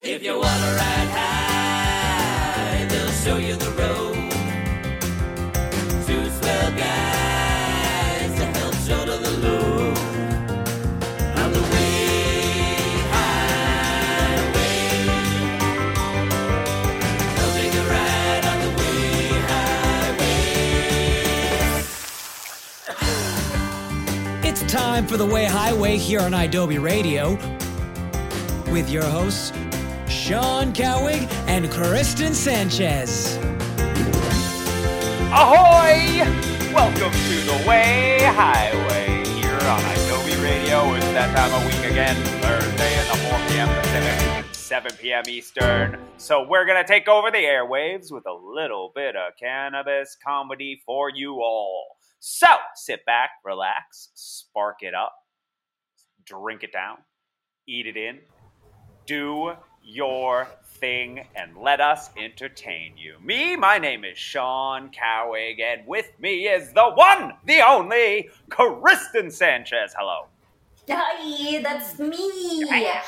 If you wanna ride high, they'll show you the road. Two swell guys to help shoulder the load. On the way highway. They'll take a ride on the way highway. It's time for the Way Highway here on Adobe Radio with your hosts, Sean Cowig and Kristen Sanchez. Ahoy! Welcome to the Way Highway here on Adobe Radio. It's that time of week again, Thursday at the 4 p.m. Pacific, 7 p.m. Eastern. So we're gonna take over the airwaves with a little bit of cannabis comedy for you all. So sit back, relax, spark it up, drink it down, eat it in, do your thing and let us entertain you. Me, my name is Sean Cowig, and with me is the one, the only, Kristen Sanchez. Hello. Hi, that's me. Hi.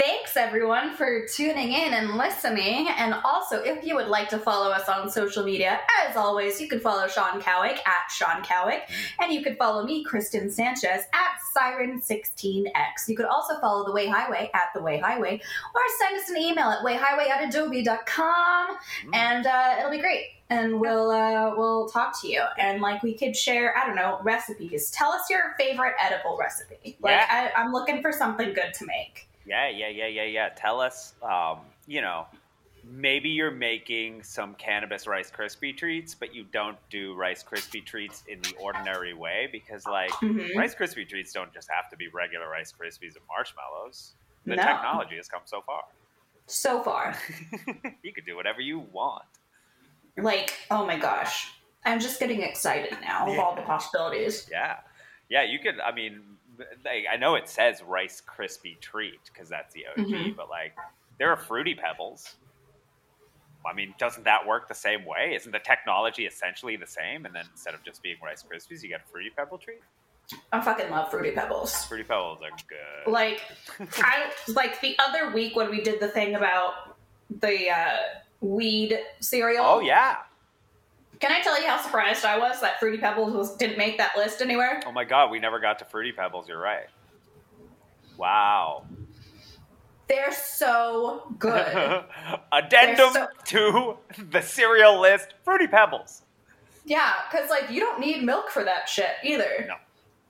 Thanks everyone for tuning in and listening. And also, if you would like to follow us on social media, as always, you can follow Sean Cowick at Sean Cowick, and you can follow me, Kristen Sanchez, at Siren16X. You could also follow The Way Highway at The Way Highway, or send us an email at wayhighway at adobe.com, and uh, it'll be great. And we'll uh, we'll talk to you, and like we could share, I don't know, recipes. Tell us your favorite edible recipe. Like Yeah. I, I'm looking for something good to make. Yeah, yeah, yeah, yeah, yeah. Tell us, um, you know, maybe you're making some cannabis Rice Krispie treats, but you don't do Rice Krispie treats in the ordinary way because, like, Mhm. Rice Krispie treats don't just have to be regular Rice Krispies and marshmallows. The No. technology has come so far. So far, you could do whatever you want. like, oh my gosh, I'm just getting excited now of all the possibilities. Yeah, yeah. You could. I mean, like, I know it says Rice Krispie treat because that's the OG, Mhm. but like, there are Fruity Pebbles. I mean, doesn't that work the same way? Isn't the technology essentially the same? And then instead of just being Rice Krispies, you get a Fruity Pebble treat. I fucking love fruity pebbles. Fruity Pebbles are good. Like, I like the other week when we did the thing about the uh, weed cereal. Oh yeah. Can I tell you how surprised I was that fruity pebbles was, didn't make that list anywhere? Oh my God, we never got to Fruity Pebbles. You're right. Wow. They're so good. Addendum They're to the cereal list: Fruity Pebbles. yeah, because like you don't need milk for that shit either. No.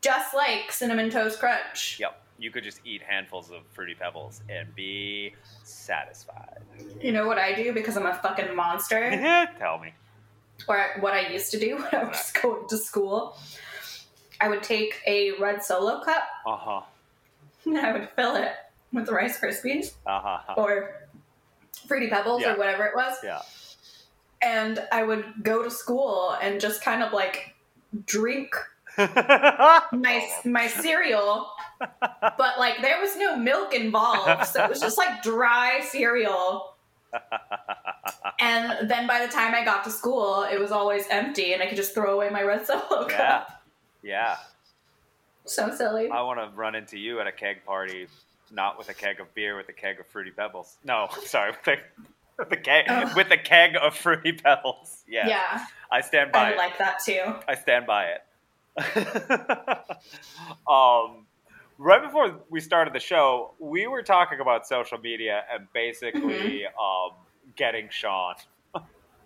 Just like cinnamon toast crunch. Yep. You could just eat handfuls of Fruity Pebbles and be satisfied. You know what I do because I'm a fucking monster? Tell me. Or what I used to do when I was going to school. I would take a red solo cup Uh huh. and I would fill it with Rice Krispies Uh huh. or Fruity Pebbles Yeah. or whatever it was. Yeah. And I would go to school and just kind of like drink my my cereal, but like there was no milk involved, so it was just like dry cereal. And then by the time I got to school, it was always empty, and I could just throw away my red solo cup. yeah. Yeah. So silly. I want to run into you at a keg party, not with a keg of beer, with a keg of Fruity Pebbles. No, sorry, with a, with a keg Oh. with a keg of Fruity Pebbles. Yeah. Yeah, I stand by I it. like that too. I stand by it. um, right before we started the show, we were talking about social media and basically um, getting Sean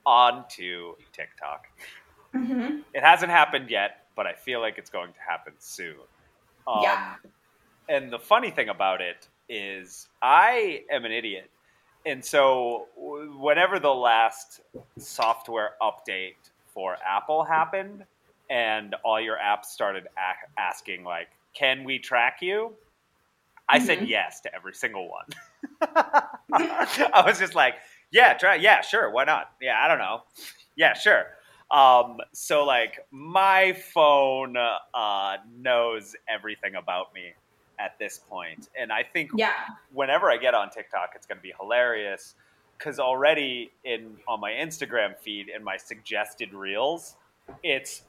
onto TikTok. hmm It hasn't happened yet, but I feel like it's going to happen soon. Um, Yeah. And the funny thing about it is, I am an idiot. And so, whenever the last software update for Apple happened, and all your apps started a- asking, like, can we track you? I said Mhm. yes to every single one. I was just like, yeah, try, yeah, sure, why not? Yeah, I don't know. Yeah, sure. Um, so like my phone uh, knows everything about me at this point, and I think Yeah. whenever I get on TikTok, it's going to be hilarious because already in on my Instagram feed in my suggested reels, it's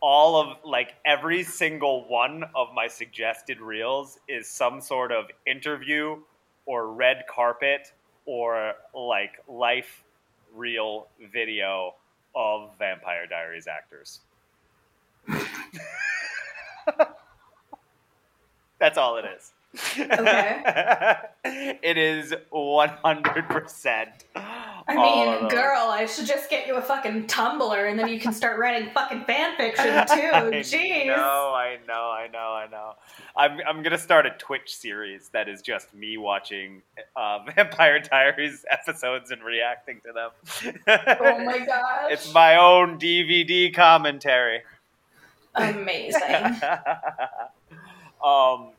all of like every single one of my suggested reels is some sort of interview or red carpet or like life real video of Vampire Diaries actors. That's all it is. Okay. it is 100%. I of mean, girl, I should just get you a fucking Tumblr and then you can start writing fucking fan fiction too. I Jeez. know, I know, I know, I know. I'm, I'm gonna start a Twitch series that is just me watching uh, Vampire Diaries episodes and reacting to them. Oh my gosh. It's my own DVD commentary. Amazing. um,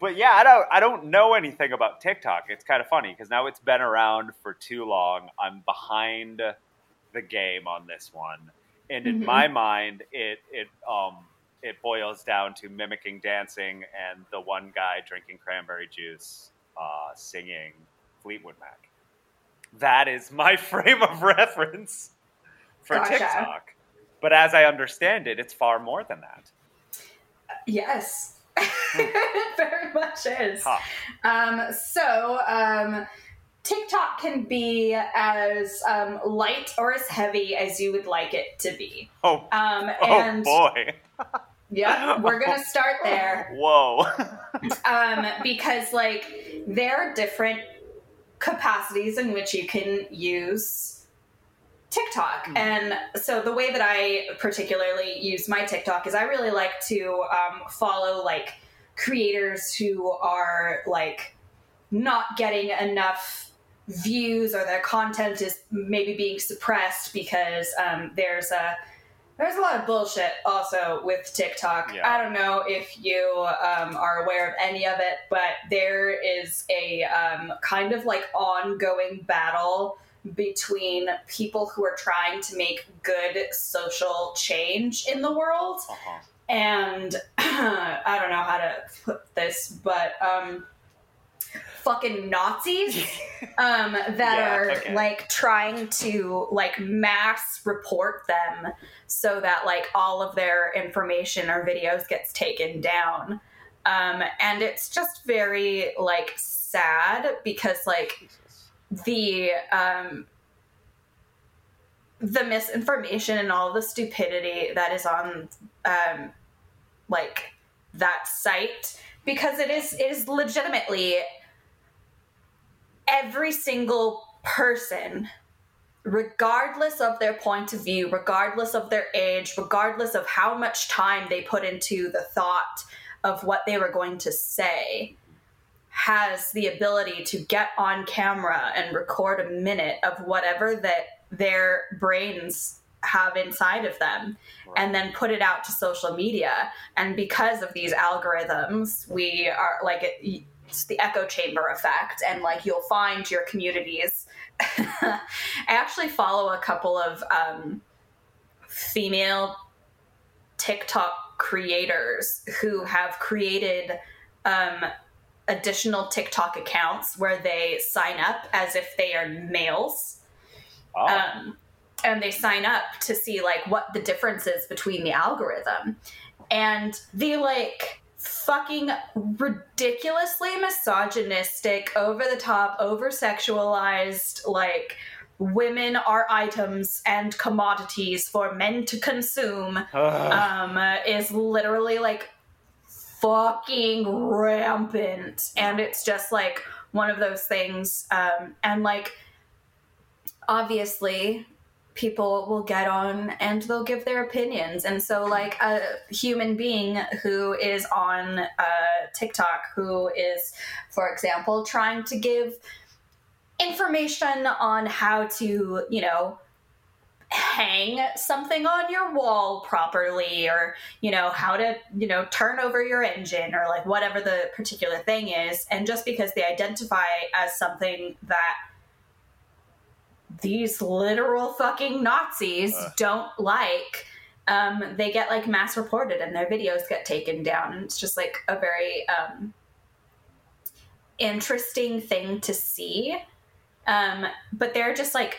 but yeah, I don't I don't know anything about TikTok. It's kind of funny because now it's been around for too long. I'm behind the game on this one, and in Mhm. my mind, it it um it boils down to mimicking dancing and the one guy drinking cranberry juice, uh, singing Fleetwood Mac. That is my frame of reference for Gotcha. TikTok. But as I understand it, it's far more than that. yes. It very much is. Huh. Um, so, um, TikTok can be as um, light or as heavy as you would like it to be. Oh, Um, oh and boy. yeah, we're gonna start there. Whoa. um, because like there are different capacities in which you can use TikTok, Mhm. and so the way that I particularly use my TikTok is I really like to um, follow like creators who are like not getting enough views or their content is maybe being suppressed because um, there's a there's a lot of bullshit also with TikTok. Yeah. I don't know if you um, are aware of any of it, but there is a um, kind of like ongoing battle between people who are trying to make good social change in the world Uh-huh. and I don't know how to put this, but um, fucking Nazis um, that Yeah, are okay. like trying to like mass report them so that like all of their information or videos gets taken down. Um, and it's just very like sad because like the um the misinformation and all the stupidity that is on um like that site because it is it is legitimately every single person regardless of their point of view regardless of their age regardless of how much time they put into the thought of what they were going to say has the ability to get on camera and record a minute of whatever that their brains have inside of them and then put it out to social media. And because of these algorithms we are like it, it's the echo chamber effect. And like you'll find your communities. I actually follow a couple of um, female tiktok creators who have created um, additional tiktok accounts where they sign up as if they are males. Oh, um, and they sign up to see like what the difference is between the algorithm. And the like fucking ridiculously misogynistic over the top over sexualized like women are items and commodities for men to consume um, is literally like fucking rampant. And it's just like one of those things. Um, and like, obviously, people will get on and they'll give their opinions. And so, like, a human being who is on uh, TikTok, who is, for example, trying to give information on how to, you know, hang something on your wall properly or you know how to you know turn over your engine or like whatever the particular thing is. And just because they identify as something that these literal fucking nazis Ugh. don't like um, they get like mass reported and their videos get taken down. And it's just like a very um, interesting thing to see. Um, but they're just like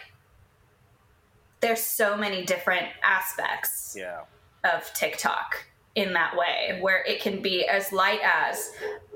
there's so many different aspects yeah. of TikTok in that way, where it can be as light as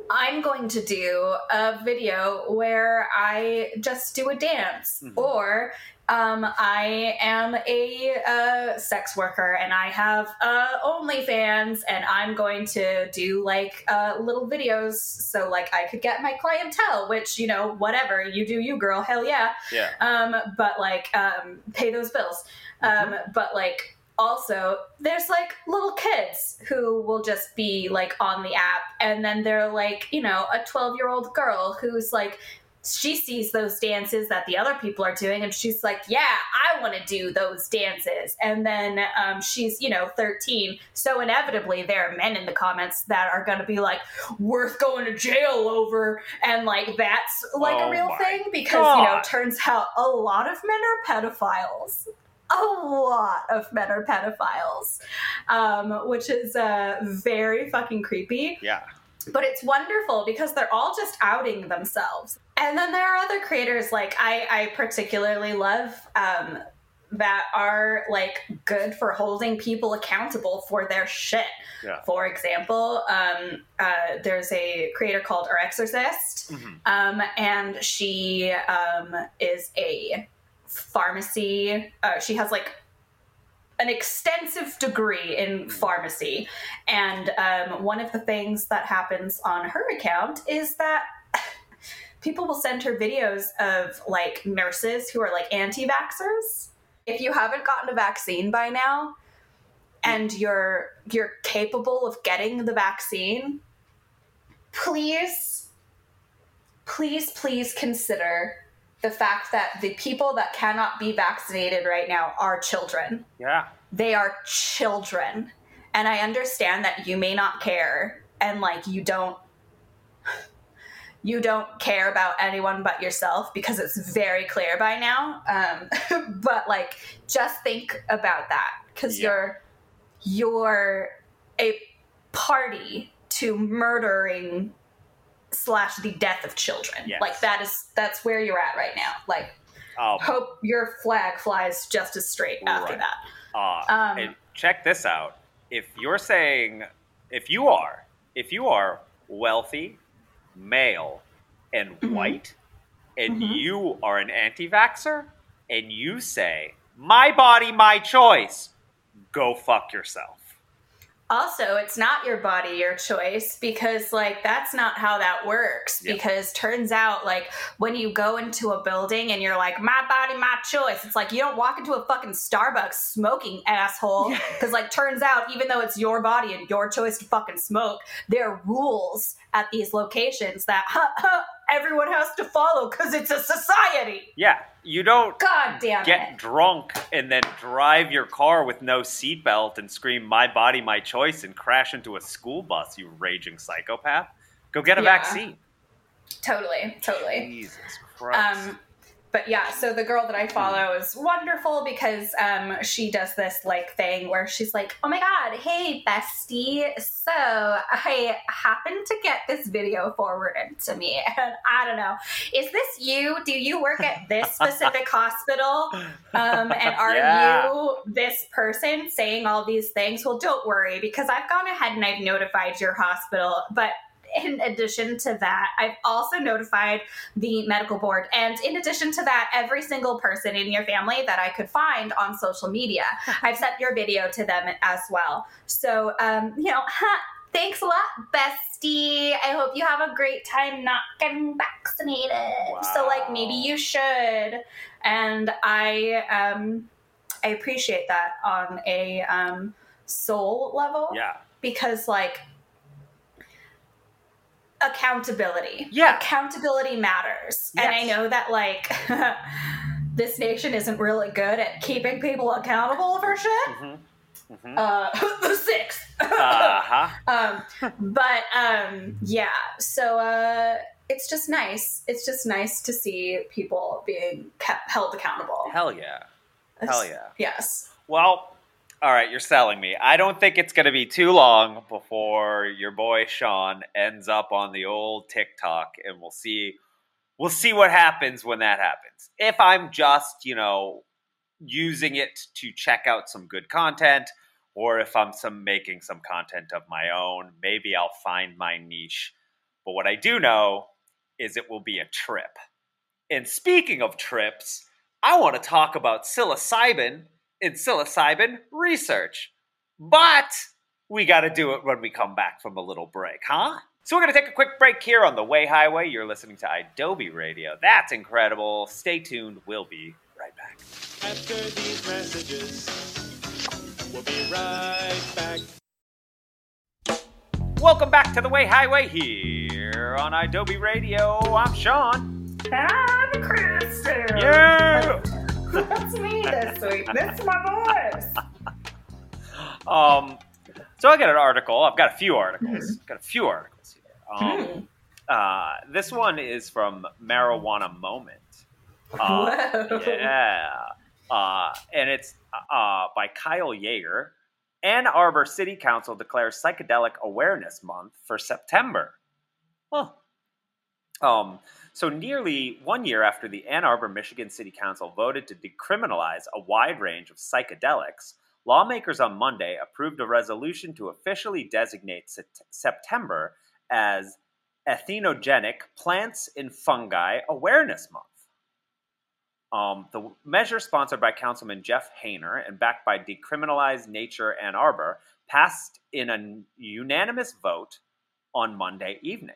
I'm going to do a video where I just do a dance, Mhm. or um, I am a uh, sex worker and I have uh, OnlyFans, and I'm going to do like uh, little videos so like I could get my clientele, which you know whatever you do, you girl, hell yeah. Yeah. Um, but like um, pay those bills. Um, but like also there's like little kids who will just be like on the app and then they're like you know a 12 year old girl who's like she sees those dances that the other people are doing and she's like yeah i want to do those dances and then um, she's you know 13 so inevitably there are men in the comments that are going to be like worth going to jail over and like that's like Oh a real thing because you know turns out a lot of men are pedophiles a lot of men are pedophiles, um, which is uh, very fucking creepy. Yeah. But it's wonderful because they're all just outing themselves. And then there are other creators like I, I particularly love um, that are like good for holding people accountable for their shit. Yeah. For example, um, uh, there's a creator called Our Exorcist, Mhm. um, and she um, is a pharmacy. Uh, she has like an extensive degree in pharmacy, and um, one of the things that happens on her account is that people will send her videos of like nurses who are like anti-vaxxers. If you haven't gotten a vaccine by now, and you're you're capable of getting the vaccine, please, please, please consider the fact that the people that cannot be vaccinated right now are children. Yeah. They are children. And I understand that you may not care and like you don't you don't care about anyone but yourself because it's very clear by now. Um, but like just think about that cuz Yeah. you're you're a party to murdering slash the death of children. Yes. Like that is that's where you're at right now. Like Um, hope your flag flies just as straight after that. Uh, Um, and check this out. If you're saying, if you are, if you are wealthy, male, and Mhm. white, and Mhm. you are an anti-vaxxer, and you say, "My body, my choice," go fuck yourself. Also, it's not your body, your choice, because like that's not how that works. Yeah. Because turns out, like when you go into a building and you're like, my body, my choice, it's like you don't walk into a fucking Starbucks smoking asshole. Because like turns out, even though it's your body and your choice to fucking smoke, there are rules at these locations that everyone has to follow because it's a society. Yeah, you don't God damn get it. drunk and then drive your car with no seatbelt and scream "My body, my choice" and crash into a school bus. You raging psychopath! Go get a Yeah. vaccine. Totally, totally. Jesus Christ! Um, but yeah, so the girl that I follow is wonderful because um, she does this like thing where she's like, "Oh my god, hey bestie, so I happened to get this video forwarded to me, and I don't know, is this you? Do you work at this specific hospital? Um, and are Yeah. you this person saying all these things? Well, don't worry because I've gone ahead and I've notified your hospital, but." In addition to that, I've also notified the medical board. And in addition to that, every single person in your family that I could find on social media, I've sent your video to them as well. So, um, you know, thanks a lot, bestie. I hope you have a great time not getting vaccinated. So, like, maybe you should. And I, um, I appreciate that on a um, soul level yeah, because, like, accountability. Yeah. Accountability matters. And I know that like this nation isn't really good at keeping people accountable for shit. hmm hmm Uh the sixth. uh huh. um but um yeah, so uh it's just nice. It's just nice to see people being kept held accountable. Hell yeah. Hell yeah. Yes. Well, all right, you're selling me. I don't think it's going to be too long before your boy Sean ends up on the old TikTok, and we'll see. We'll see what happens when that happens. If I'm just, you know, using it to check out some good content, or if I'm some making some content of my own, maybe I'll find my niche But what I do know is it will be a trip. And speaking of trips, I want to talk about psilocybin and psilocybin research. But we got to do it when we come back from a little break, huh? So we're going to take a quick break here on the Way Highway. You're listening to Adobe Radio. That's incredible. Stay tuned. We'll be right back. After these messages, we'll be right back. Welcome back to the Way Highway here on Adobe Radio. I'm Sean. I'm Kristen. Yeah. That's me this week. That's my voice. Um, so I got an article. I've got a few articles. Got a few articles here. Um, uh, this one is from Marijuana Moment. Uh, yeah, uh, and it's uh, by Kyle Jaeger. Ann Arbor City Council declares Psychedelic Awareness Month for September. Huh. Um, so, nearly one year after the Ann Arbor, Michigan City Council voted to decriminalize a wide range of psychedelics, lawmakers on Monday approved a resolution to officially designate September as Entheogenic Plants and Fungi Awareness Month. Um, the measure, sponsored by Councilman Jeff Hayner and backed by Decriminalize Nature Ann Arbor, passed in a unanimous vote on Monday evening.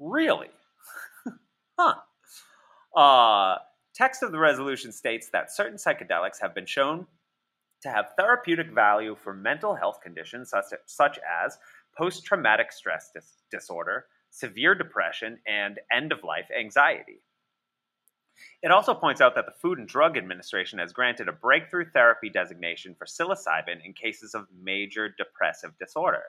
Really? Huh. Uh, text of the resolution states that certain psychedelics have been shown to have therapeutic value for mental health conditions such, such as post traumatic stress dis- disorder, severe depression, and end of life anxiety. It also points out that the Food and Drug Administration has granted a breakthrough therapy designation for psilocybin in cases of major depressive disorder.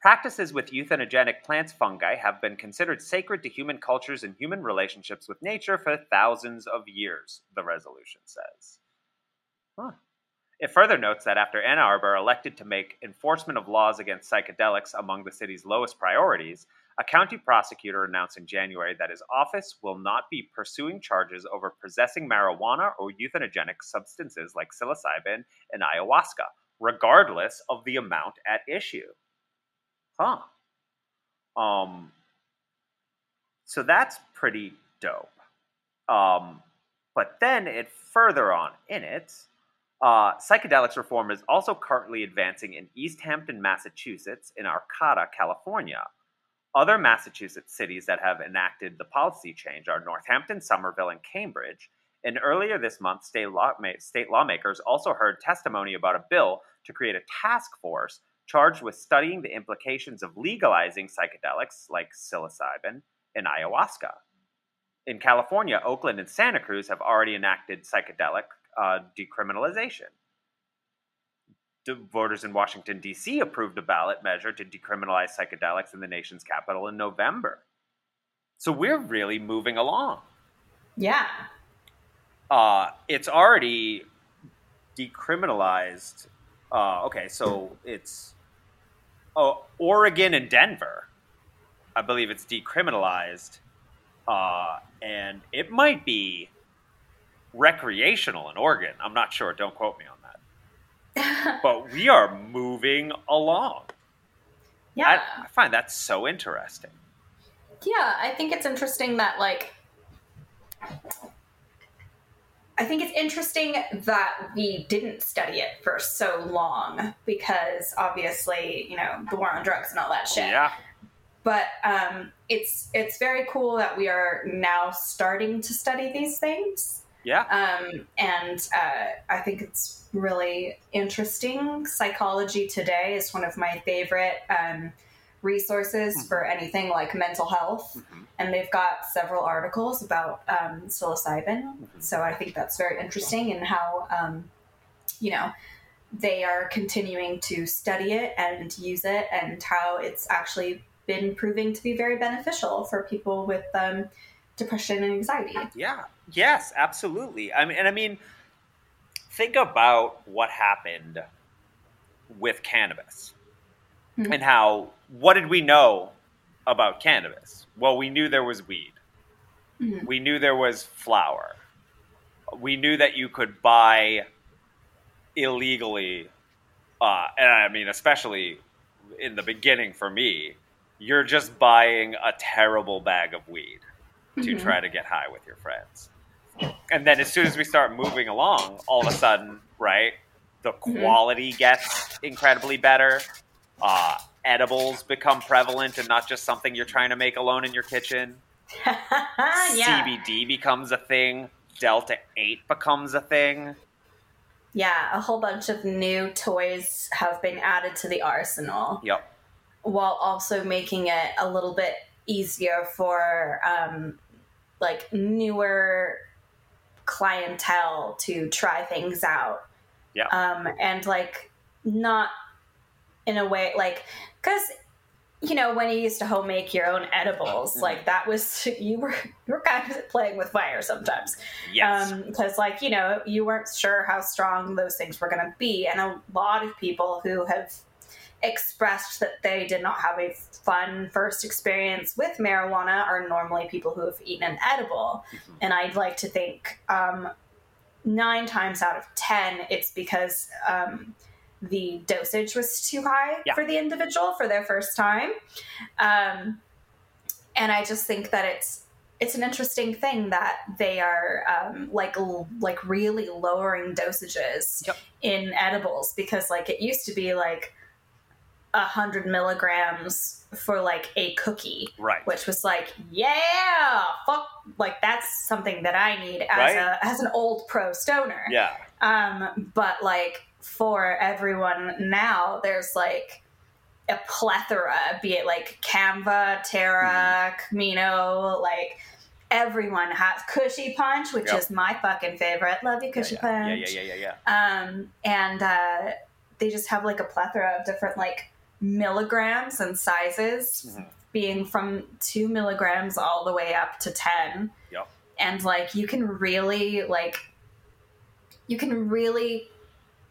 Practices with entheogenic plants fungi have been considered sacred to human cultures and human relationships with nature for thousands of years, the resolution says. Huh. It further notes that after Ann Arbor elected to make enforcement of laws against psychedelics among the city's lowest priorities, a county prosecutor announced in January that his office will not be pursuing charges over possessing marijuana or entheogenic substances like psilocybin and ayahuasca, regardless of the amount at issue. Huh. Um. So that's pretty dope. Um, but then it further on in it, uh, psychedelics reform is also currently advancing in Easthampton, Massachusetts, in Arcata, California. Other Massachusetts cities that have enacted the policy change are Northampton, Somerville, and Cambridge. And earlier this month, state, lawma- state lawmakers also heard testimony about a bill to create a task force charged with studying the implications of legalizing psychedelics like psilocybin and ayahuasca. In California, Oakland and Santa Cruz have already enacted psychedelic uh, decriminalization. The voters in Washington, D.C. approved a ballot measure to decriminalize psychedelics in the nation's capital in November. So we're really moving along. Yeah. Uh, it's already decriminalized. Uh, okay, so it's oh, Oregon and Denver. I believe it's decriminalized, uh, and it might be recreational in Oregon. I'm not sure. Don't quote me on that. but we are moving along. Yeah. I, I find that so interesting. Yeah, I think it's interesting that like I think it's interesting that we didn't study it for so long because obviously, you know, the war on drugs and all that shit. Yeah, But um, it's it's very cool that we are now starting to study these things. yeah, Um, and uh, I think it's really interesting. Psychology Today is one of my favorite um, resources for anything like mental health, Mhm. and they've got several articles about um, psilocybin. Mhm. So I think that's very interesting in how um, you know they are continuing to study it and use it, and how it's actually been proving to be very beneficial for people with um, depression and anxiety. yeah, yes, absolutely. I mean, and I mean, think about what happened with cannabis Mhm. and how what did we know about cannabis? Well, we knew there was weed. Mhm. We knew there was flour. We knew that you could buy illegally, uh, and I mean, especially in the beginning for me, you're just buying a terrible bag of weed to Mhm. try to get high with your friends. And then as soon as we start moving along, all of a sudden, right, the Mm-hmm. quality gets incredibly better. Uh, edibles become prevalent and not just something you're trying to make alone in your kitchen. yeah. CBD becomes a thing. Delta 8 becomes a thing. Yeah, a whole bunch of new toys have been added to the arsenal Yep. while also making it a little bit easier for um, like newer clientele to try things out. Yeah. Um, and like not in a way like because you know when you used to home make your own edibles Mhm. like that was you were you were kind of playing with fire sometimes Yes. because like you know you weren't sure how strong those things were going to be and a lot of people who have expressed that they did not have a fun first experience with marijuana are normally people who have eaten an edible Mhm. and i'd like to think um, nine times out of ten it's because um, the dosage was too high Yeah. for the individual for their first time um, and i just think that it's it's an interesting thing that they are um, like l- like really lowering dosages Yep. in edibles because like it used to be like a hundred milligrams for like a cookie right. which was like yeah fuck like that's something that i need as Right. a as an old pro stoner Yeah. um, but like for everyone now, there's like a plethora, be it like Canva, Terra, Camino, like everyone has Kushy Punch, which Yep. is my fucking favorite. Love you, Kushy yeah, yeah. Punch. yeah, yeah, yeah, yeah. Um, and uh, they just have like a plethora of different like milligrams and sizes, Mhm. being from two milligrams all the way up to ten. Yep. And like you can really like you can really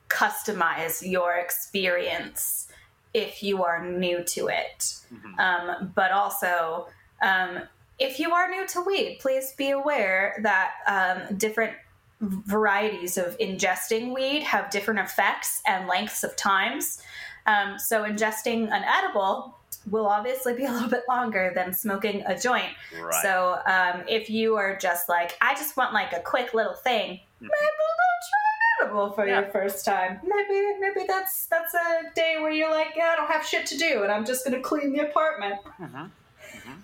customize your experience if you are new to it. Mhm. Um, but also, um, if you are new to weed, please be aware that um, different varieties of ingesting weed have different effects and lengths of times. Um, so, ingesting an edible will obviously be a little bit longer than smoking a joint. Right. So, um, if you are just like, I just want like a quick little thing, maybe don't try an edible for Yeah. your first time. Maybe, maybe that's that's a day where you're like, yeah, I don't have shit to do, and I'm just gonna clean the apartment. Mhm. Mhm.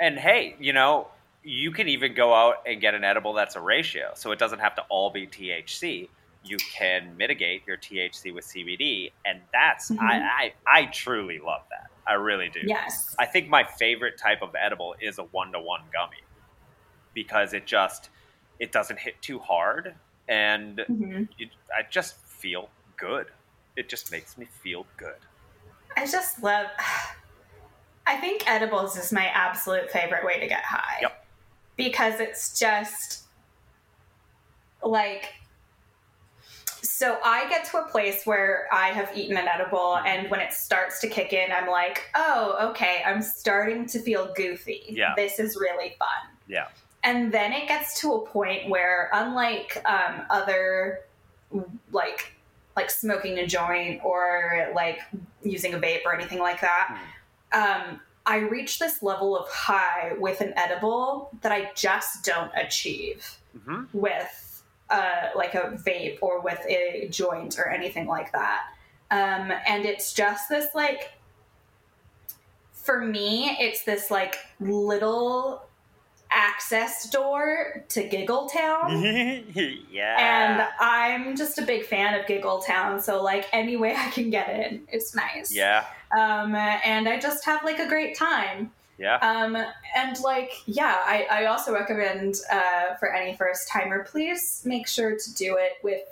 And hey, you know, you can even go out and get an edible that's a ratio, so it doesn't have to all be THC. You can mitigate your THC with CBD, and that's Mhm. I, I I truly love that. I really do. Yes. I think my favorite type of edible is a one to one gummy because it just it doesn't hit too hard, and hmm you, I just feel good. It just makes me feel good. I just love. I think edibles is my absolute favorite way to get high. Yep. Because it's just like. So I get to a place where I have eaten an edible, and when it starts to kick in, I'm like, oh, okay, I'm starting to feel goofy. Yeah. This is really fun. Yeah. And then it gets to a point where, unlike um, other, like, like smoking a joint or like using a vape or anything like that, um, I reach this level of high with an edible that I just don't achieve hmm with uh, like a vape or with a joint or anything like that. Um, and it's just this like, for me, it's this like little access door to Giggle Town. yeah. And I'm just a big fan of Giggle Town, so like any way I can get in, it's nice. yeah. Um, and I just have like a great time. Yeah. Um, and like, yeah, I, I also recommend uh, for any first timer, please make sure to do it with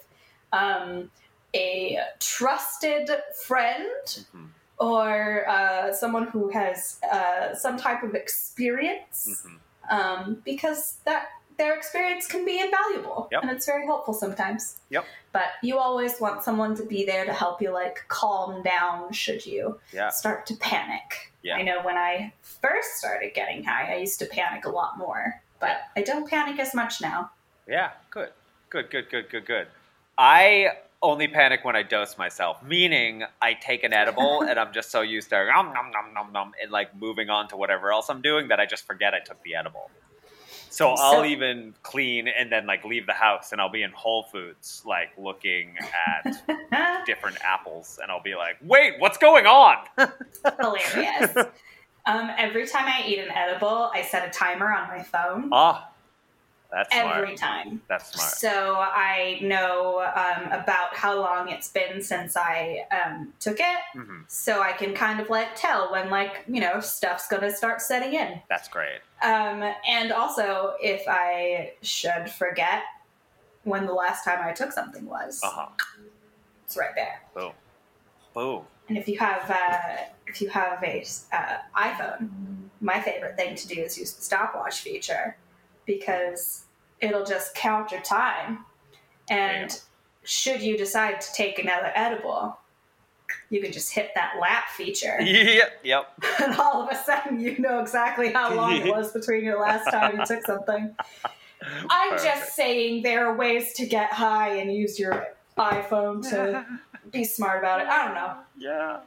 um, a trusted friend Mhm. or uh, someone who has uh, some type of experience, Mhm. Um, because that their experience can be invaluable Yep. and it's very helpful sometimes. Yep. But you always want someone to be there to help you, like calm down should you Yeah. start to panic. Yeah. I know when I first started getting high, I used to panic a lot more, but I don't panic as much now. Yeah. Good. Good. Good. Good. Good. Good. I only panic when I dose myself, meaning I take an edible and I'm just so used to nom nom nom nom nom and like moving on to whatever else I'm doing that I just forget I took the edible. So So- I'll even clean and then like leave the house and I'll be in Whole Foods like looking at different apples and I'll be like, "Wait, what's going on?" Hilarious. um, every time I eat an edible, I set a timer on my phone. Ah, that's smart. every time. That's smart. So I know um, about how long it's been since I um, took it, hmm so I can kind of like tell when like you know stuff's gonna start setting in. That's great. Um, and also, if I should forget when the last time I took something was, Uh huh. it's right there. Boom. Boom. And if you have uh, if you have a uh, iPhone, my favorite thing to do is use the stopwatch feature because it'll just count your time. And Yeah. should you decide to take another edible, you can just hit that lap feature, Yep. Yep. and all of a sudden you know exactly how long it was between your last time you took something. I'm Perfect. just saying there are ways to get high and use your iPhone to be smart about it. I don't know. Yeah.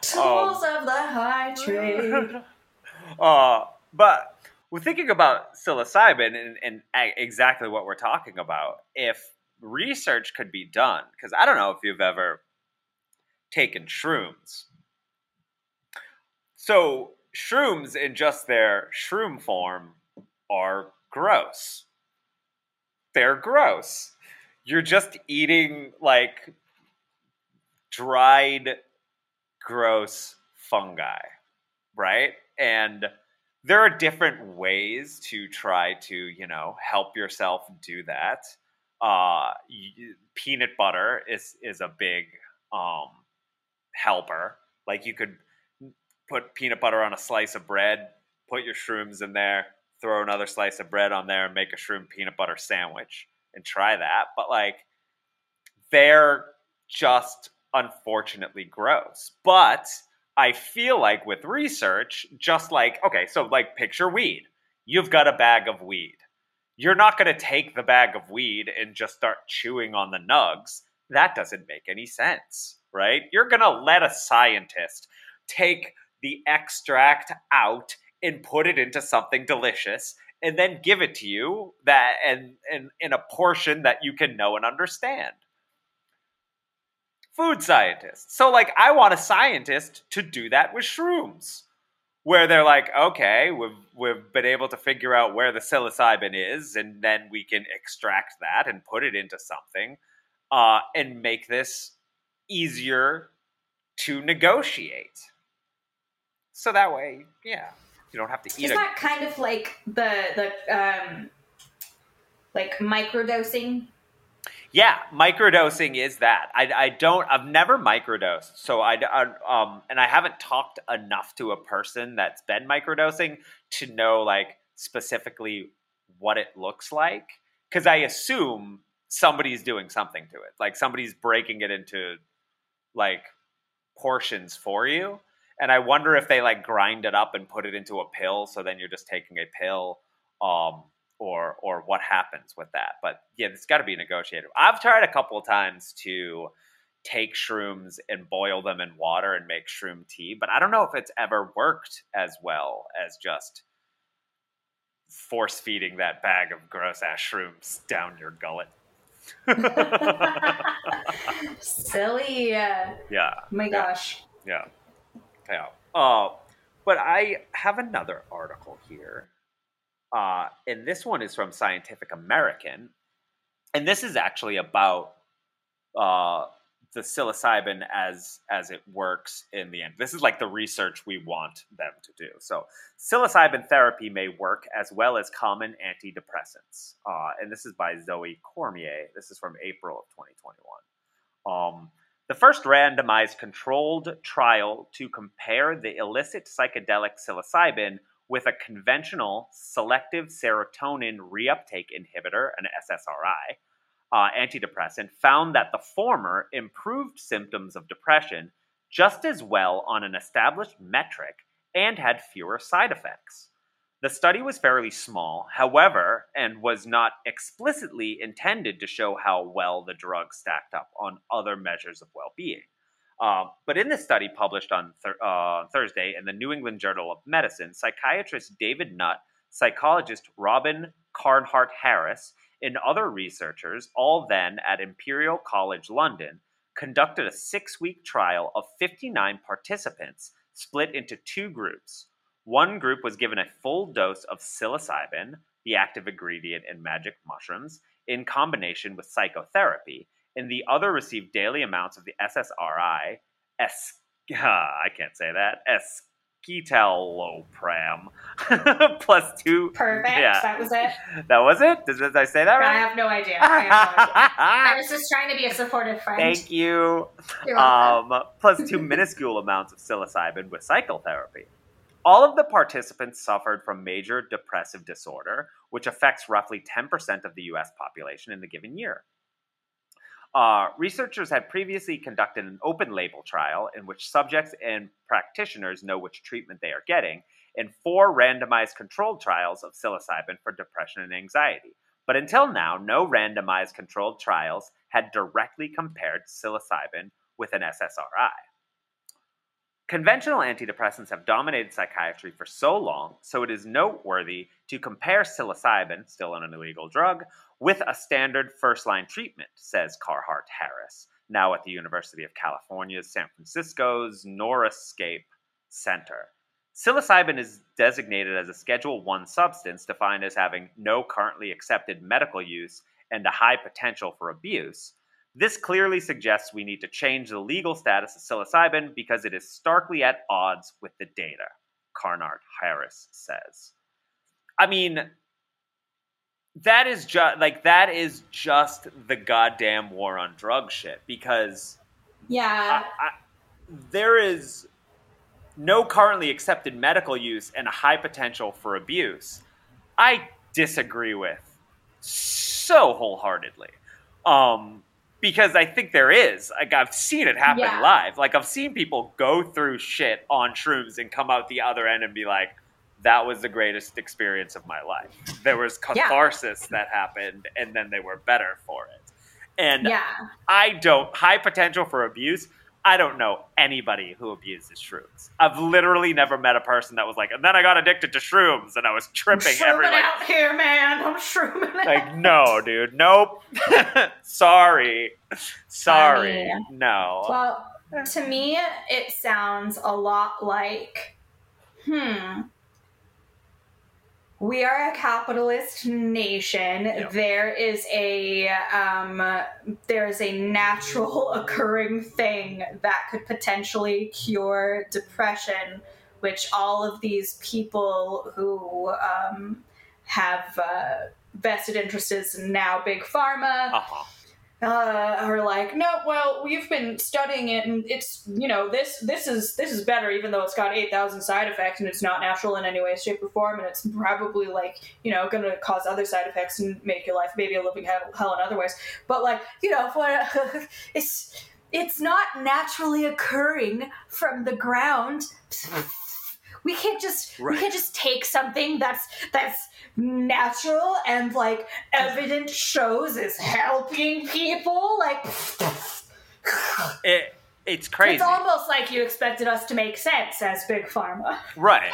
Tools of the high trade. Uh, but we're thinking about psilocybin and, and exactly what we're talking about. If research could be done, because I don't know if you've ever taken shrooms. So, shrooms in just their shroom form are gross. They're gross. You're just eating like dried, gross fungi right? And there are different ways to try to, you know, help yourself do that. Uh, peanut butter is is a big um, helper. Like you could put peanut butter on a slice of bread, put your shrooms in there, throw another slice of bread on there, and make a shroom peanut butter sandwich, and try that. But like, they're just unfortunately gross. But I feel like with research, just like, okay, so like picture weed. You've got a bag of weed. You're not going to take the bag of weed and just start chewing on the nugs. That doesn't make any sense, right? You're going to let a scientist take the extract out and put it into something delicious and then give it to you that and, in a portion that you can know and understand food scientists. So like I want a scientist to do that with shrooms. Where they're like, okay, we've we've been able to figure out where the psilocybin is, and then we can extract that and put it into something, uh, and make this easier to negotiate. So that way, yeah, you don't have to eat Is a that kind of like the the um like microdosing? Yeah, microdosing is that. I, I don't. I've never microdosed, so I, I um and I haven't talked enough to a person that's been microdosing to know like specifically what it looks like. Because I assume somebody's doing something to it, like somebody's breaking it into like portions for you. And I wonder if they like grind it up and put it into a pill, so then you're just taking a pill. Um, or or what happens with that. But yeah, it's got to be negotiated. I've tried a couple of times to take shrooms and boil them in water and make shroom tea, but I don't know if it's ever worked as well as just force feeding that bag of gross ass shrooms down your gullet. Silly. Yeah. my yeah. gosh. Yeah. Yeah. Uh, but I have another article here. Uh, and this one is from Scientific American. And this is actually about uh, the psilocybin as as it works in the end. This is like the research we want them to do. So psilocybin therapy may work as well as common antidepressants. Uh, and this is by Zoe Cormier. This is from April of 2021. Um, the first randomized controlled trial to compare the illicit psychedelic psilocybin with a conventional selective serotonin reuptake inhibitor, an SSRI, uh, antidepressant, found that the former improved symptoms of depression just as well on an established metric and had fewer side effects. The study was fairly small, however, and was not explicitly intended to show how well the drug stacked up on other measures of well being. Um, but in the study published on uh, Thursday in the New England Journal of Medicine, psychiatrist David Nutt, psychologist Robin Carnhart Harris, and other researchers, all then at Imperial College London, conducted a six week trial of 59 participants split into two groups. One group was given a full dose of psilocybin, the active ingredient in magic mushrooms, in combination with psychotherapy, and the other received daily amounts of the SSRI, es- I can't say that, escitalopram, plus two. Perfect. Yeah, That was it. that was it. Did, did I say that I right? have no idea. I, have no idea. I was just trying to be a supportive friend. Thank you. Um, plus two minuscule amounts of psilocybin with psychotherapy. All of the participants suffered from major depressive disorder, which affects roughly 10% of the US population in the given year. Uh, researchers had previously conducted an open label trial in which subjects and practitioners know which treatment they are getting, and four randomized controlled trials of psilocybin for depression and anxiety. But until now, no randomized controlled trials had directly compared psilocybin with an SSRI. Conventional antidepressants have dominated psychiatry for so long, so it is noteworthy to compare psilocybin, still an illegal drug, with a standard first line treatment, says Carhart Harris, now at the University of California's San Francisco's Neuroscape Center. Psilocybin is designated as a Schedule 1 substance defined as having no currently accepted medical use and a high potential for abuse. This clearly suggests we need to change the legal status of psilocybin because it is starkly at odds with the data, Carnart Harris says. I mean, that is just like that is just the goddamn war on drug shit because yeah. I, I, there is no currently accepted medical use and a high potential for abuse. I disagree with so wholeheartedly. Um, because I think there is. Like I've seen it happen Yeah. live. Like I've seen people go through shit on shrooms and come out the other end and be like, that was the greatest experience of my life. There was Yeah. catharsis that happened and then they were better for it. And yeah. I don't high potential for abuse. I don't know anybody who abuses shrooms. I've literally never met a person that was like, and then I got addicted to shrooms and I was tripping every like, out here, man. I'm shrooming out. like no, dude, nope. Sorry, sorry, I mean, no. Well, to me, it sounds a lot like, hmm. We are a capitalist nation. Yep. There is a um, there is a natural occurring thing that could potentially cure depression, which all of these people who um, have uh, vested interests in now big pharma uh-huh. Uh, are like, no, well, we've been studying it, and it's you know this this is this is better, even though it's got eight thousand side effects and it's not natural in any way, shape, or form, and it's probably like you know going to cause other side effects and make your life maybe a living hell, hell in other ways. But like you know, for, it's it's not naturally occurring from the ground. We can't just we can't just take something that's that's natural and like evidence shows is helping people. Like It, it's crazy. it's almost like you expected us to make sense as big pharma. Right.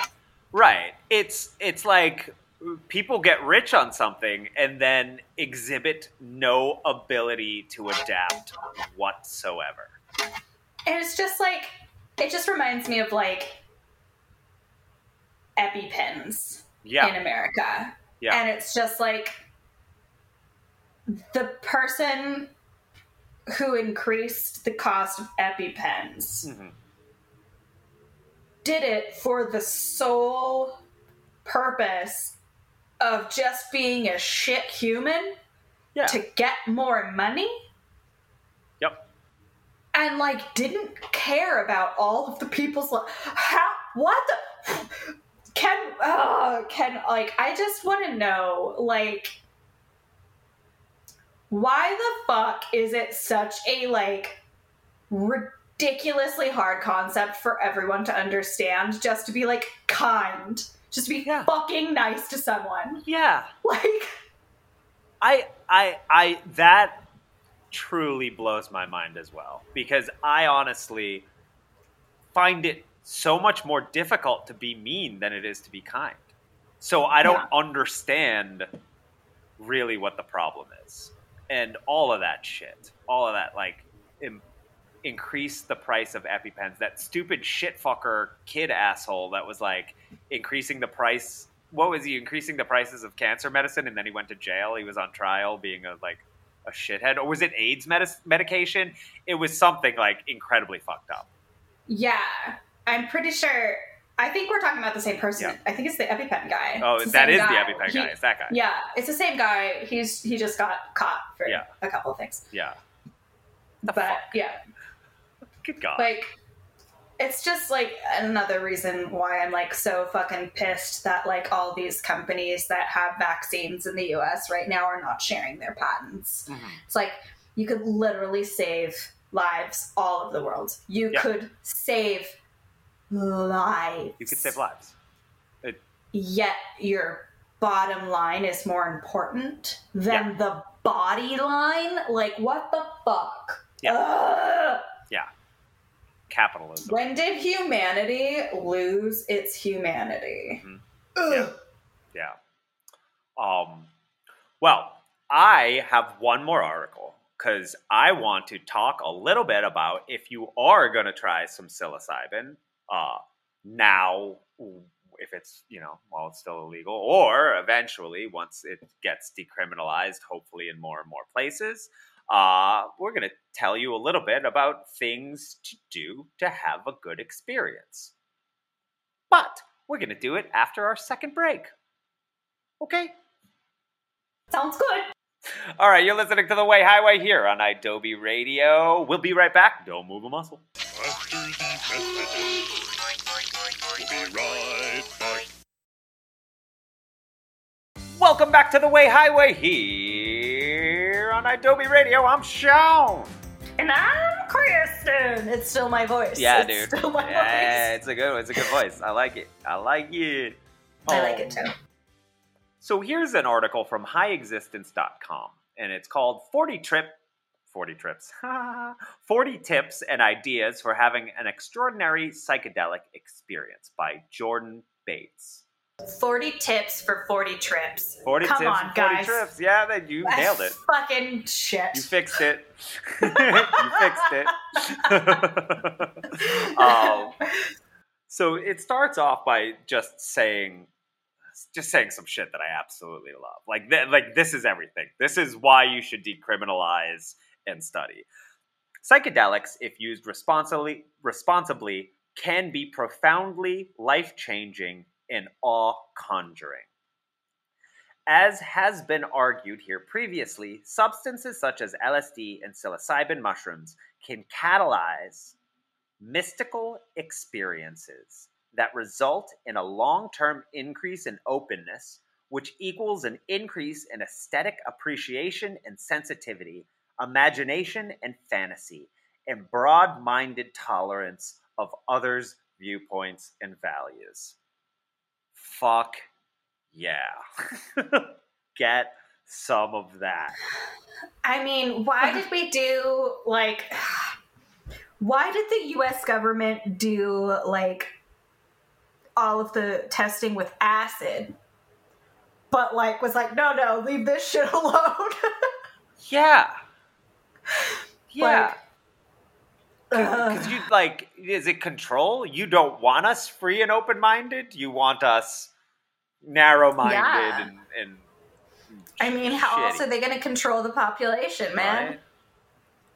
Right. It's it's like people get rich on something and then exhibit no ability to adapt whatsoever. And it's just like it just reminds me of like EpiPens Yeah. in America. Yeah. And it's just like the person who increased the cost of EpiPens Mhm. did it for the sole purpose of just being a shit human Yeah. to get more money Yep. and like didn't care about all of the people's li- how what the can uh can like i just want to know like why the fuck is it such a like ridiculously hard concept for everyone to understand just to be like kind Just to be Yeah. fucking nice to someone. Yeah. Like, I I I that truly blows my mind as well because I honestly find it so much more difficult to be mean than it is to be kind. So I don't understand really what the problem is. And all of that shit. All of that like im- increase the price of EpiPens. That stupid shit fucker kid asshole that was like increasing the price what was he increasing the prices of cancer medicine and then he went to jail he was on trial being a like a shithead or was it aids medis- medication it was something like incredibly fucked up yeah, I'm pretty sure. I think we're talking about the same person. Yeah. I think it's the EpiPen guy. oh that is the that same guy. the epipen He- guy it's that guy Yeah, it's the same guy. He's he just got caught for Yeah. a couple of things. yeah but fuck? yeah, good god like it's just like another reason why I'm like so fucking pissed that like all these companies that have vaccines in the US right now are not sharing their patents. Mhm. It's like you could literally save lives all over the world. You Yeah. could save lives. you could save lives Yet your bottom line is more important than Yeah. the body line? Like what the fuck? Yeah. Ugh. capitalism When did humanity lose its humanity? Mhm. Ugh. Yeah. Um, well, I have one more article because I want to talk a little bit about if you are going to try some psilocybin uh, now, if it's, you know, while it's still illegal, or eventually once it gets decriminalized, hopefully in more and more places. Uh, we're going to tell you a little bit about things to do to have a good experience. But we're going to do it after our second break. Okay? Sounds good. All right, you're listening to The Way Highway here on Adobe Radio. We'll be right back. Don't move a muscle. After these messages, we'll be right back. Welcome back to The Way Highway here on Adobe Radio. I'm Sean. And I'm Kristen. It's still my voice. Yeah, it's dude. Still my yeah, voice. it's a good one. It's a good voice. I like it. I like it. I like it too. So here's an article from highexistence.com, and it's called 40 Trip 40 Trips. 40 Tips and Ideas for Having an Extraordinary Psychedelic Experience by Jordan Bates. 40 tips for 40 trips. 40 Come tips on, and 40 guys. trips. Yeah, that you nailed it. Fucking shit. You fixed it. you fixed it. um, so it starts off by just saying just saying some shit that I absolutely love. Like th- like this is everything. This is why you should decriminalize and study. Psychedelics, if used responsibly, responsibly can be profoundly life-changing and awe-conjuring. As has been argued here previously, substances such as LSD and psilocybin mushrooms can catalyze mystical experiences that result in a long term increase in openness, which equals an increase in aesthetic appreciation and sensitivity, imagination and fantasy, and broad minded tolerance of others' viewpoints and values. Fuck yeah. Get some of that. I mean, why did we do like why did the US government do like all of the testing with acid? But like was like, no, no, leave this shit alone. Yeah. Yeah. Because uh. you like, is it control? You don't want us free and open minded. You want us narrow minded Yeah. and, and I mean, how else are they going to control the population, man? right?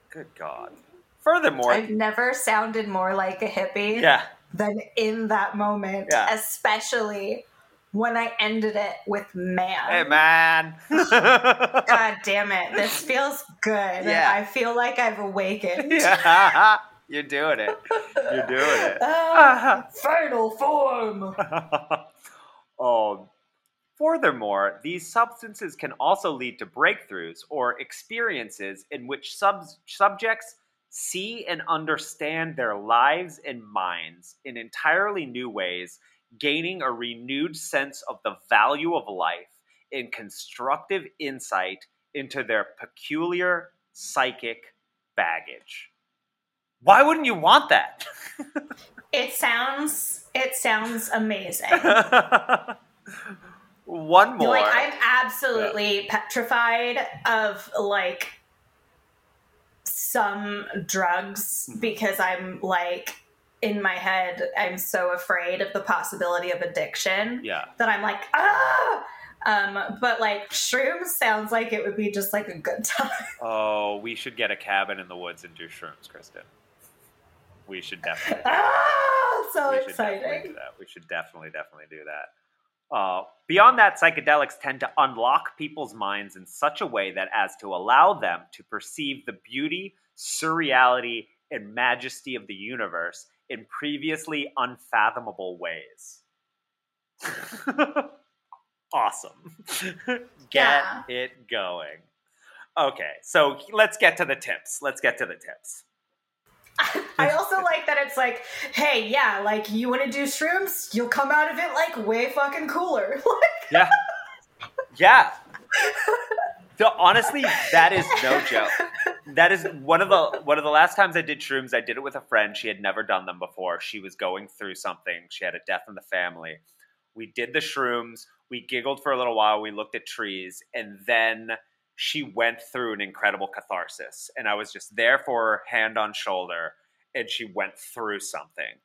Good God. Furthermore, I've never sounded more like a hippie yeah, than in that moment, Yeah. especially when I ended it with man. hey man. God damn it. This feels good. Yeah. I feel like I've awakened. yeah, you're doing it. You're doing it. Ah, final form. um, furthermore, these substances can also lead to breakthroughs or experiences in which sub- subjects see and understand their lives and minds in entirely new ways, gaining a renewed sense of the value of life and constructive insight into their peculiar psychic baggage. Why wouldn't you want that? It sounds it sounds amazing. One more. Like I'm absolutely petrified of like some drugs Mm-hmm. because I'm like in my head I'm so afraid of the possibility of addiction yeah. that I'm like ah um but like shrooms sounds like it would be just like a good time. Oh, we should get a cabin in the woods and do shrooms, Kristen. We should definitely. ah so we should definitely do exciting. that. We should definitely, definitely do that. Uh, beyond that, psychedelics tend to unlock people's minds in such a way that as to allow them to perceive the beauty, surreality, and majesty of the universe in previously unfathomable ways. awesome. get Yeah. it going. Okay, so let's get to the tips. Let's get to the tips. I also like that it's like, hey, yeah, like you want to do shrooms, you'll come out of it like way fucking cooler. Yeah. Yeah. So honestly, that is no joke. That is one of the one of the last times I did shrooms. I did it with a friend. She had never done them before. She was going through something. She had a death in the family. We did the shrooms. We giggled for a little while. We looked at trees, and then she went through an incredible catharsis. And I was just there for her, hand on shoulder, and she went through something.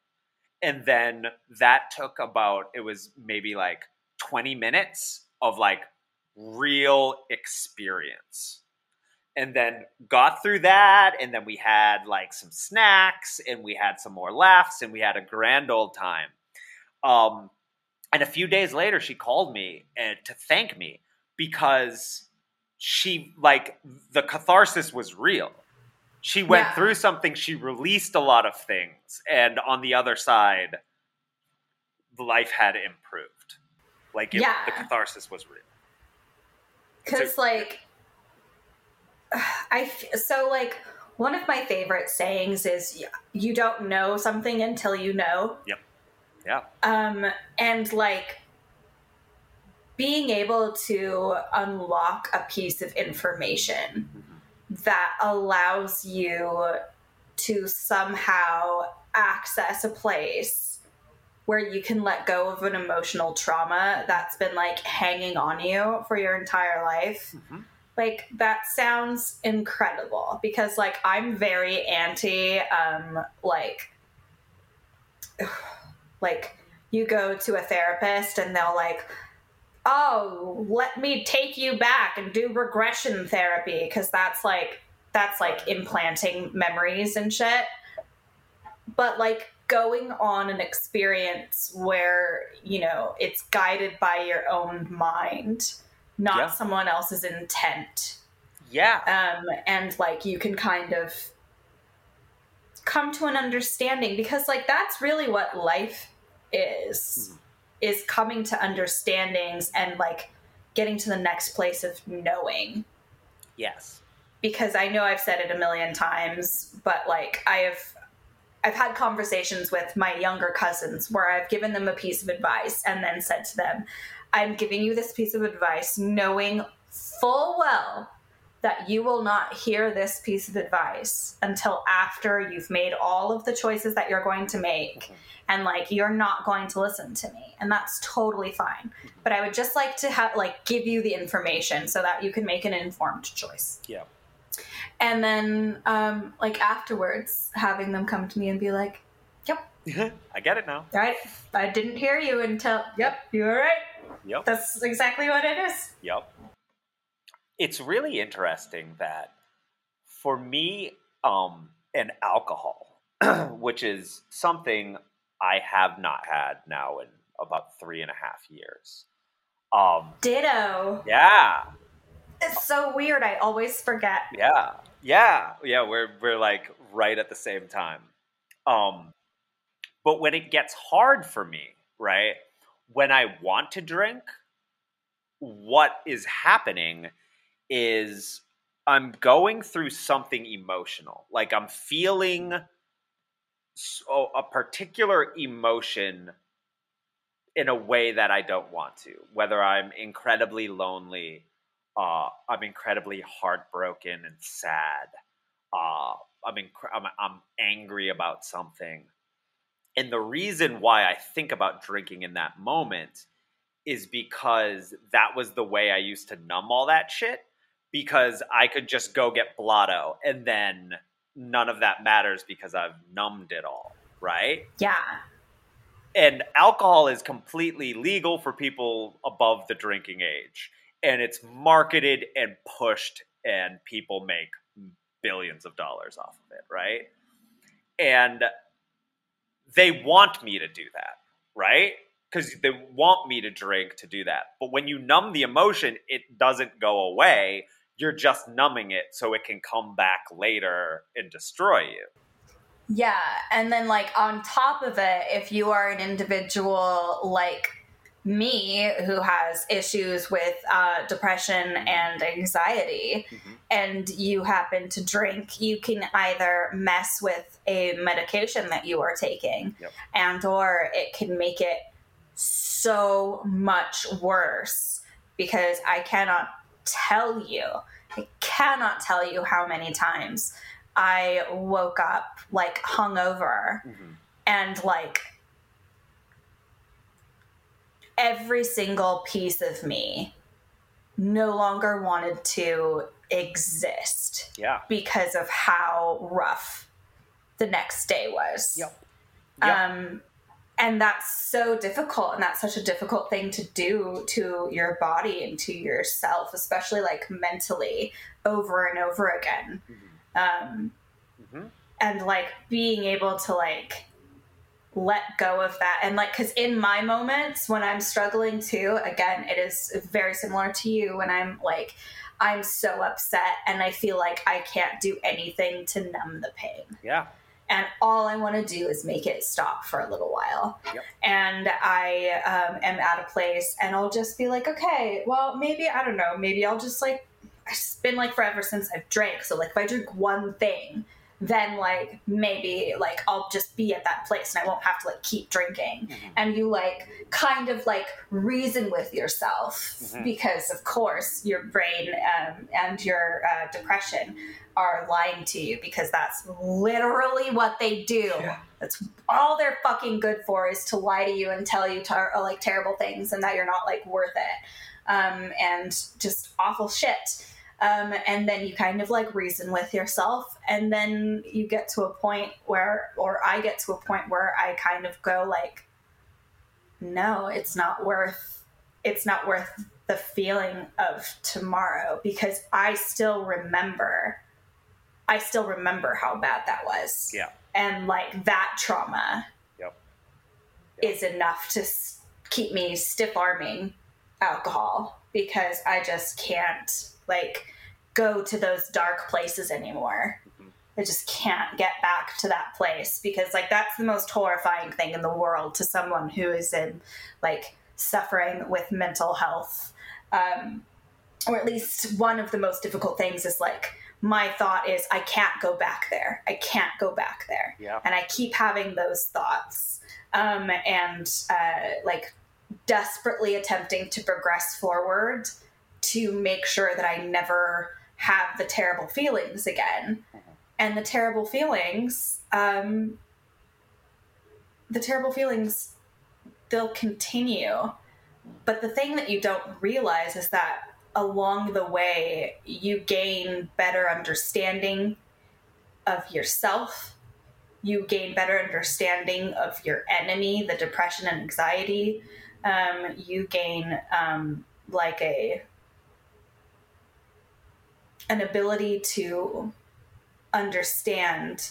And then that took about it was maybe like 20 minutes of like real experience. And then got through that, and then we had like some snacks, and we had some more laughs, and we had a grand old time. Um, and a few days later, she called me and to thank me because she like the catharsis was real. She went Yeah. through something. She released a lot of things, and on the other side, life had improved. Like it, Yeah. the catharsis was real. Because, like, I, so, like, one of my favorite sayings is you don't know something until you know. Yep. Yeah. Um, and, like, being able to unlock a piece of information that allows you to somehow access a place where you can let go of an emotional trauma that's been like hanging on you for your entire life. Mhm. Like that sounds incredible because like I'm very anti um like like you go to a therapist and they'll like oh let me take you back and do regression therapy because that's like that's like implanting memories and shit but like going on an experience where you know it's guided by your own mind not Yeah. someone else's intent Yeah. um, and like you can kind of come to an understanding because like that's really what life is is coming to understandings and like getting to the next place of knowing yes. because I know I've said it a million times, but like I have I've had conversations with my younger cousins where I've given them a piece of advice and then said to them, I'm giving you this piece of advice knowing full well that you will not hear this piece of advice until after you've made all of the choices that you're going to make and like you're not going to listen to me. And that's totally fine. But i would just like to have like give you the information so that you can make an informed choice. Yeah. And then um like afterwards having them come to me and be like Yep. I get it now. right i didn't hear you until yep you were right Yep. that's exactly what it is Yep. It's really interesting that for me, um, and alcohol, which is something I have not had now in about three and a half years. Um, ditto yeah, it's so weird i always forget yeah, yeah, yeah. We're we're like right at the same time. Um, but when it gets hard for me, right? When I want to drink, what is happening is I'm going through something emotional. Like I'm feeling so, a particular emotion in a way that I don't want to. Whether I'm incredibly lonely, uh, I'm incredibly heartbroken and sad. Uh, I'm, inc- I'm I'm angry about something, and the reason why I think about drinking in that moment is because that was the way I used to numb all that shit. Because I could just go get blotto, and then none of that matters because I've numbed it all, right? Yeah. and alcohol is completely legal for people above the drinking age and it's marketed and pushed and people make billions of dollars off of it right? And they want me to do that right? Because they want me to drink to do that. But when you numb the emotion it doesn't go away. You're just numbing it so it can come back later and destroy you. Yeah, and then like on top of it, if you are an individual like me who has issues with uh, depression mm-hmm. and anxiety, mm-hmm. and you happen to drink, you can either mess with a medication that you are taking, Yep. and or it can make it so much worse because I cannot tell you, I cannot tell you how many times I woke up like hungover mm-hmm. and like every single piece of me no longer wanted to exist yeah because of how rough the next day was. Yep. Um, and that's so difficult, and that's such a difficult thing to do to your body and to yourself, especially like mentally over and over again. Um, Mhm. and like being able to like let go of that and like because in my moments when i'm struggling too again it is very similar to you when i'm like i'm so upset and i feel like i can't do anything to numb the pain yeah and all I want to do is make it stop for a little while. Yep. And I um, am at a place, and I'll just be like, okay, well, maybe I don't know, maybe I'll just like. It's been like forever since I've drank, so like if I drink one thing, then like maybe like I'll just be at that place and I won't have to like keep drinking. And you like kind of like reason with yourself Mhm. because of course your brain um, and your uh, depression are lying to you because that's literally what they do. Yeah. That's all they're fucking good for is to lie to you and tell you uh, like terrible things and that you're not like worth it, um, and just awful shit. Um, and then you kind of like reason with yourself, and then you get to a point where, or I get to a point where I kind of go like, no, it's not worth. It's not worth the feeling of tomorrow because I still remember. I still remember how bad that was yeah and like that trauma Yep. is enough to keep me stiff arming alcohol because I just can't like go to those dark places anymore. I just can't get back to that place because like that's the most horrifying thing in the world to someone who is in like suffering with mental health um, or at least one of the most difficult things is like my thought is I can't go back there. I can't go back there. yeah And I keep having those thoughts um, and uh, like desperately attempting to progress forward to make sure that I never have the terrible feelings again. And the terrible feelings, um, the terrible feelings, they'll continue. But the thing that you don't realize is that along the way, you gain better understanding of yourself. You gain better understanding of your enemy, the depression and anxiety. Um, you gain um, like a an ability to understand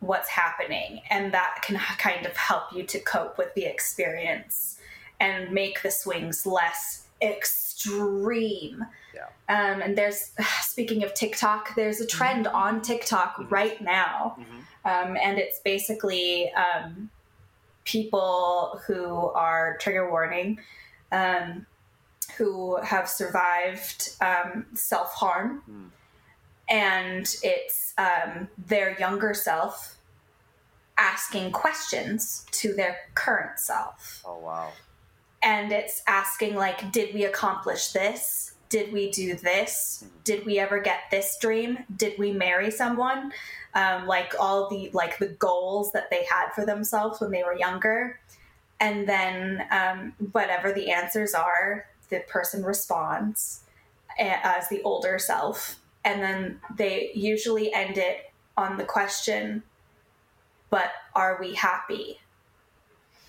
what's happening, and that can kind of help you to cope with the experience and make the swings less extreme. Yeah. Um, and there's, speaking of TikTok, there's a trend on TikTok right now. Um, and it's basically um, people who are, trigger warning, um, who have survived um, self harm. Mm. And it's um, their younger self asking questions to their current self. Oh wow. And it's asking, like, did we accomplish this? Did we do this? Did we ever get this dream? Did we marry someone? Um, like all the like the goals that they had for themselves when they were younger, and then um, whatever the answers are, the person responds as the older self, and then they usually end it on the question, "But are we happy?"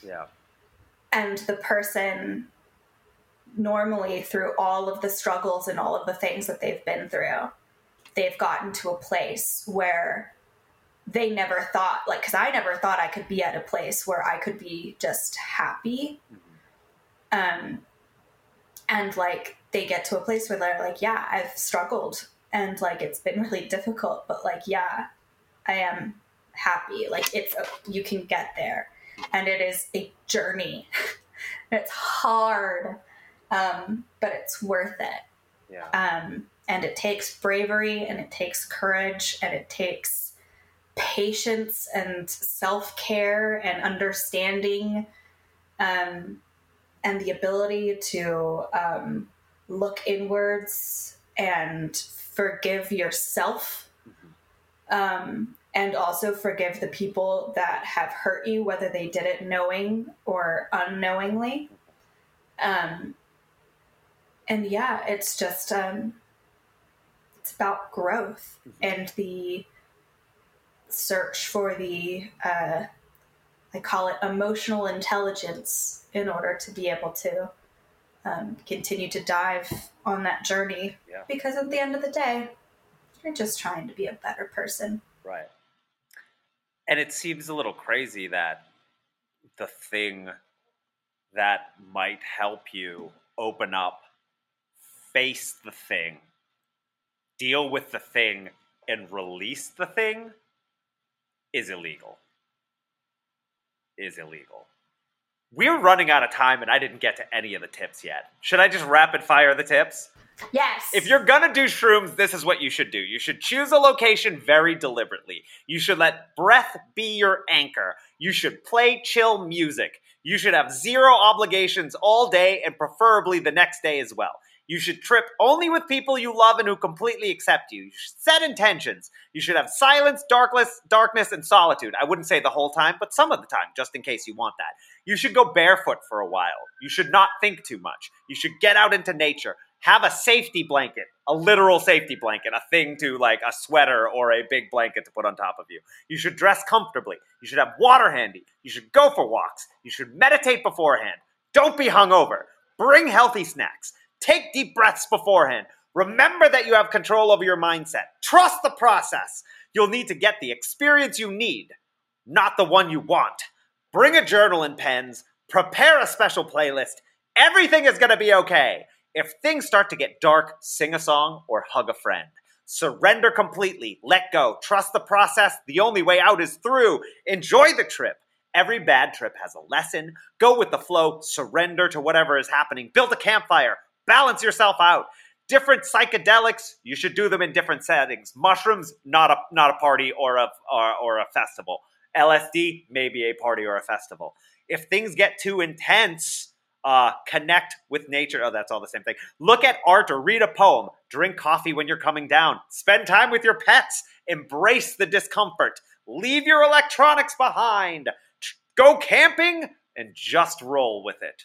Yeah. and the person normally through all of the struggles and all of the things that they've been through they've gotten to a place where they never thought like because i never thought i could be at a place where i could be just happy um and like they get to a place where they're like yeah i've struggled. And like it's been really difficult but like yeah i am happy. Like it's a, you can get there. And it is a journey. It's hard um, but it's worth it. Yeah. um, and it takes bravery and it takes courage and it takes patience and self-care and understanding um, and the ability to um, look inwards and forgive yourself um, and also forgive the people that have hurt you whether they did it knowing or unknowingly. Um, and yeah it's just um, it's about growth and the search for the uh, i call it emotional intelligence in order to be able to um, continue to dive on that journey Yeah. because at the end of the day you're just trying to be a better person Right. And it seems a little crazy that the thing that might help you open up, face the thing, deal with the thing, and release the thing is illegal. Is illegal. We're running out of time and I didn't get to any of the tips yet. Should I just rapid fire the tips? yes If you're gonna do shrooms, this is what you should do. You should choose a location very deliberately. You should let breath be your anchor. You should play chill music. You should have zero obligations all day and preferably the next day as well. You should trip only with people you love and who completely accept you. You should set intentions. You should have silence, darkness, darkness, and solitude. I wouldn't say the whole time, but some of the time, just in case you want that. You should go barefoot for a while. You should not think too much. You should get out into nature. Have a safety blanket, a literal safety blanket, a thing to like a sweater or a big blanket to put on top of you. You should dress comfortably. You should have water handy. You should go for walks. You should meditate beforehand. Don't be hungover. Bring healthy snacks. Take deep breaths beforehand. Remember that you have control over your mindset. Trust the process. You'll need to get the experience you need, not the one you want. Bring a journal and pens. Prepare a special playlist. Everything is going to be okay. If things start to get dark, sing a song or hug a friend. Surrender completely. Let go. Trust the process. The only way out is through. Enjoy the trip. Every bad trip has a lesson. Go with the flow. Surrender to whatever is happening. Build a campfire. Balance yourself out. Different psychedelics, you should do them in different settings. Mushrooms, not a not a party or a or, or a festival. LSD, maybe a party or a festival. If things get too intense, uh, connect with nature. Oh, that's all the same thing. Look at art or read a poem. Drink coffee when you're coming down. Spend time with your pets. Embrace the discomfort. Leave your electronics behind. Go camping and just roll with it.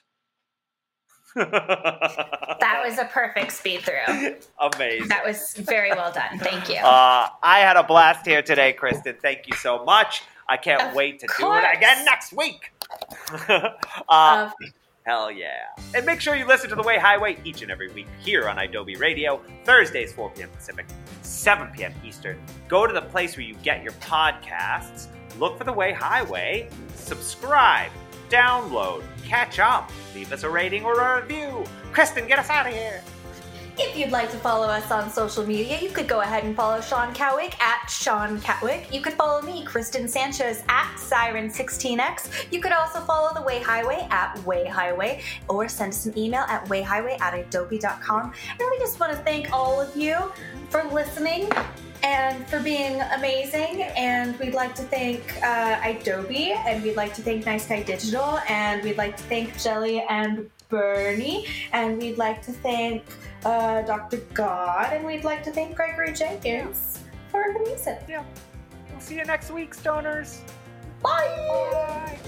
That was a perfect speed through amazing. that was very well done thank you Uh, I had a blast here today, Kristen. Thank you so much. I can't Of wait to do it again next week. uh, hell yeah. And make sure you listen to The Way Highway each and every week here on Adobe Radio, Thursdays, 4 p.m. Pacific, 7 p.m. Eastern. Go to the place where you get your podcasts, look for The Way Highway, subscribe, download, catch up, leave us a rating or a review. Kristen, get us out of here. If you'd like to follow us on social media, you could go ahead and follow Sean Cowick at Sean Catwick. You could follow me, Kristen Sanchez, at Siren16x. You could also follow The Way Highway at Way Highway, or send us an email at wayhighway at adobe.com. And we just want to thank all of you for listening and for being amazing. And we'd like to thank uh, Adobe, and we'd like to thank Nice Guy Digital, and we'd like to thank Jelly and Bernie, and we'd like to thank uh, Dr. God, and we'd like to thank Gregory Jenkins for the music. Yeah. We'll see you next week, stoners. Bye. Bye.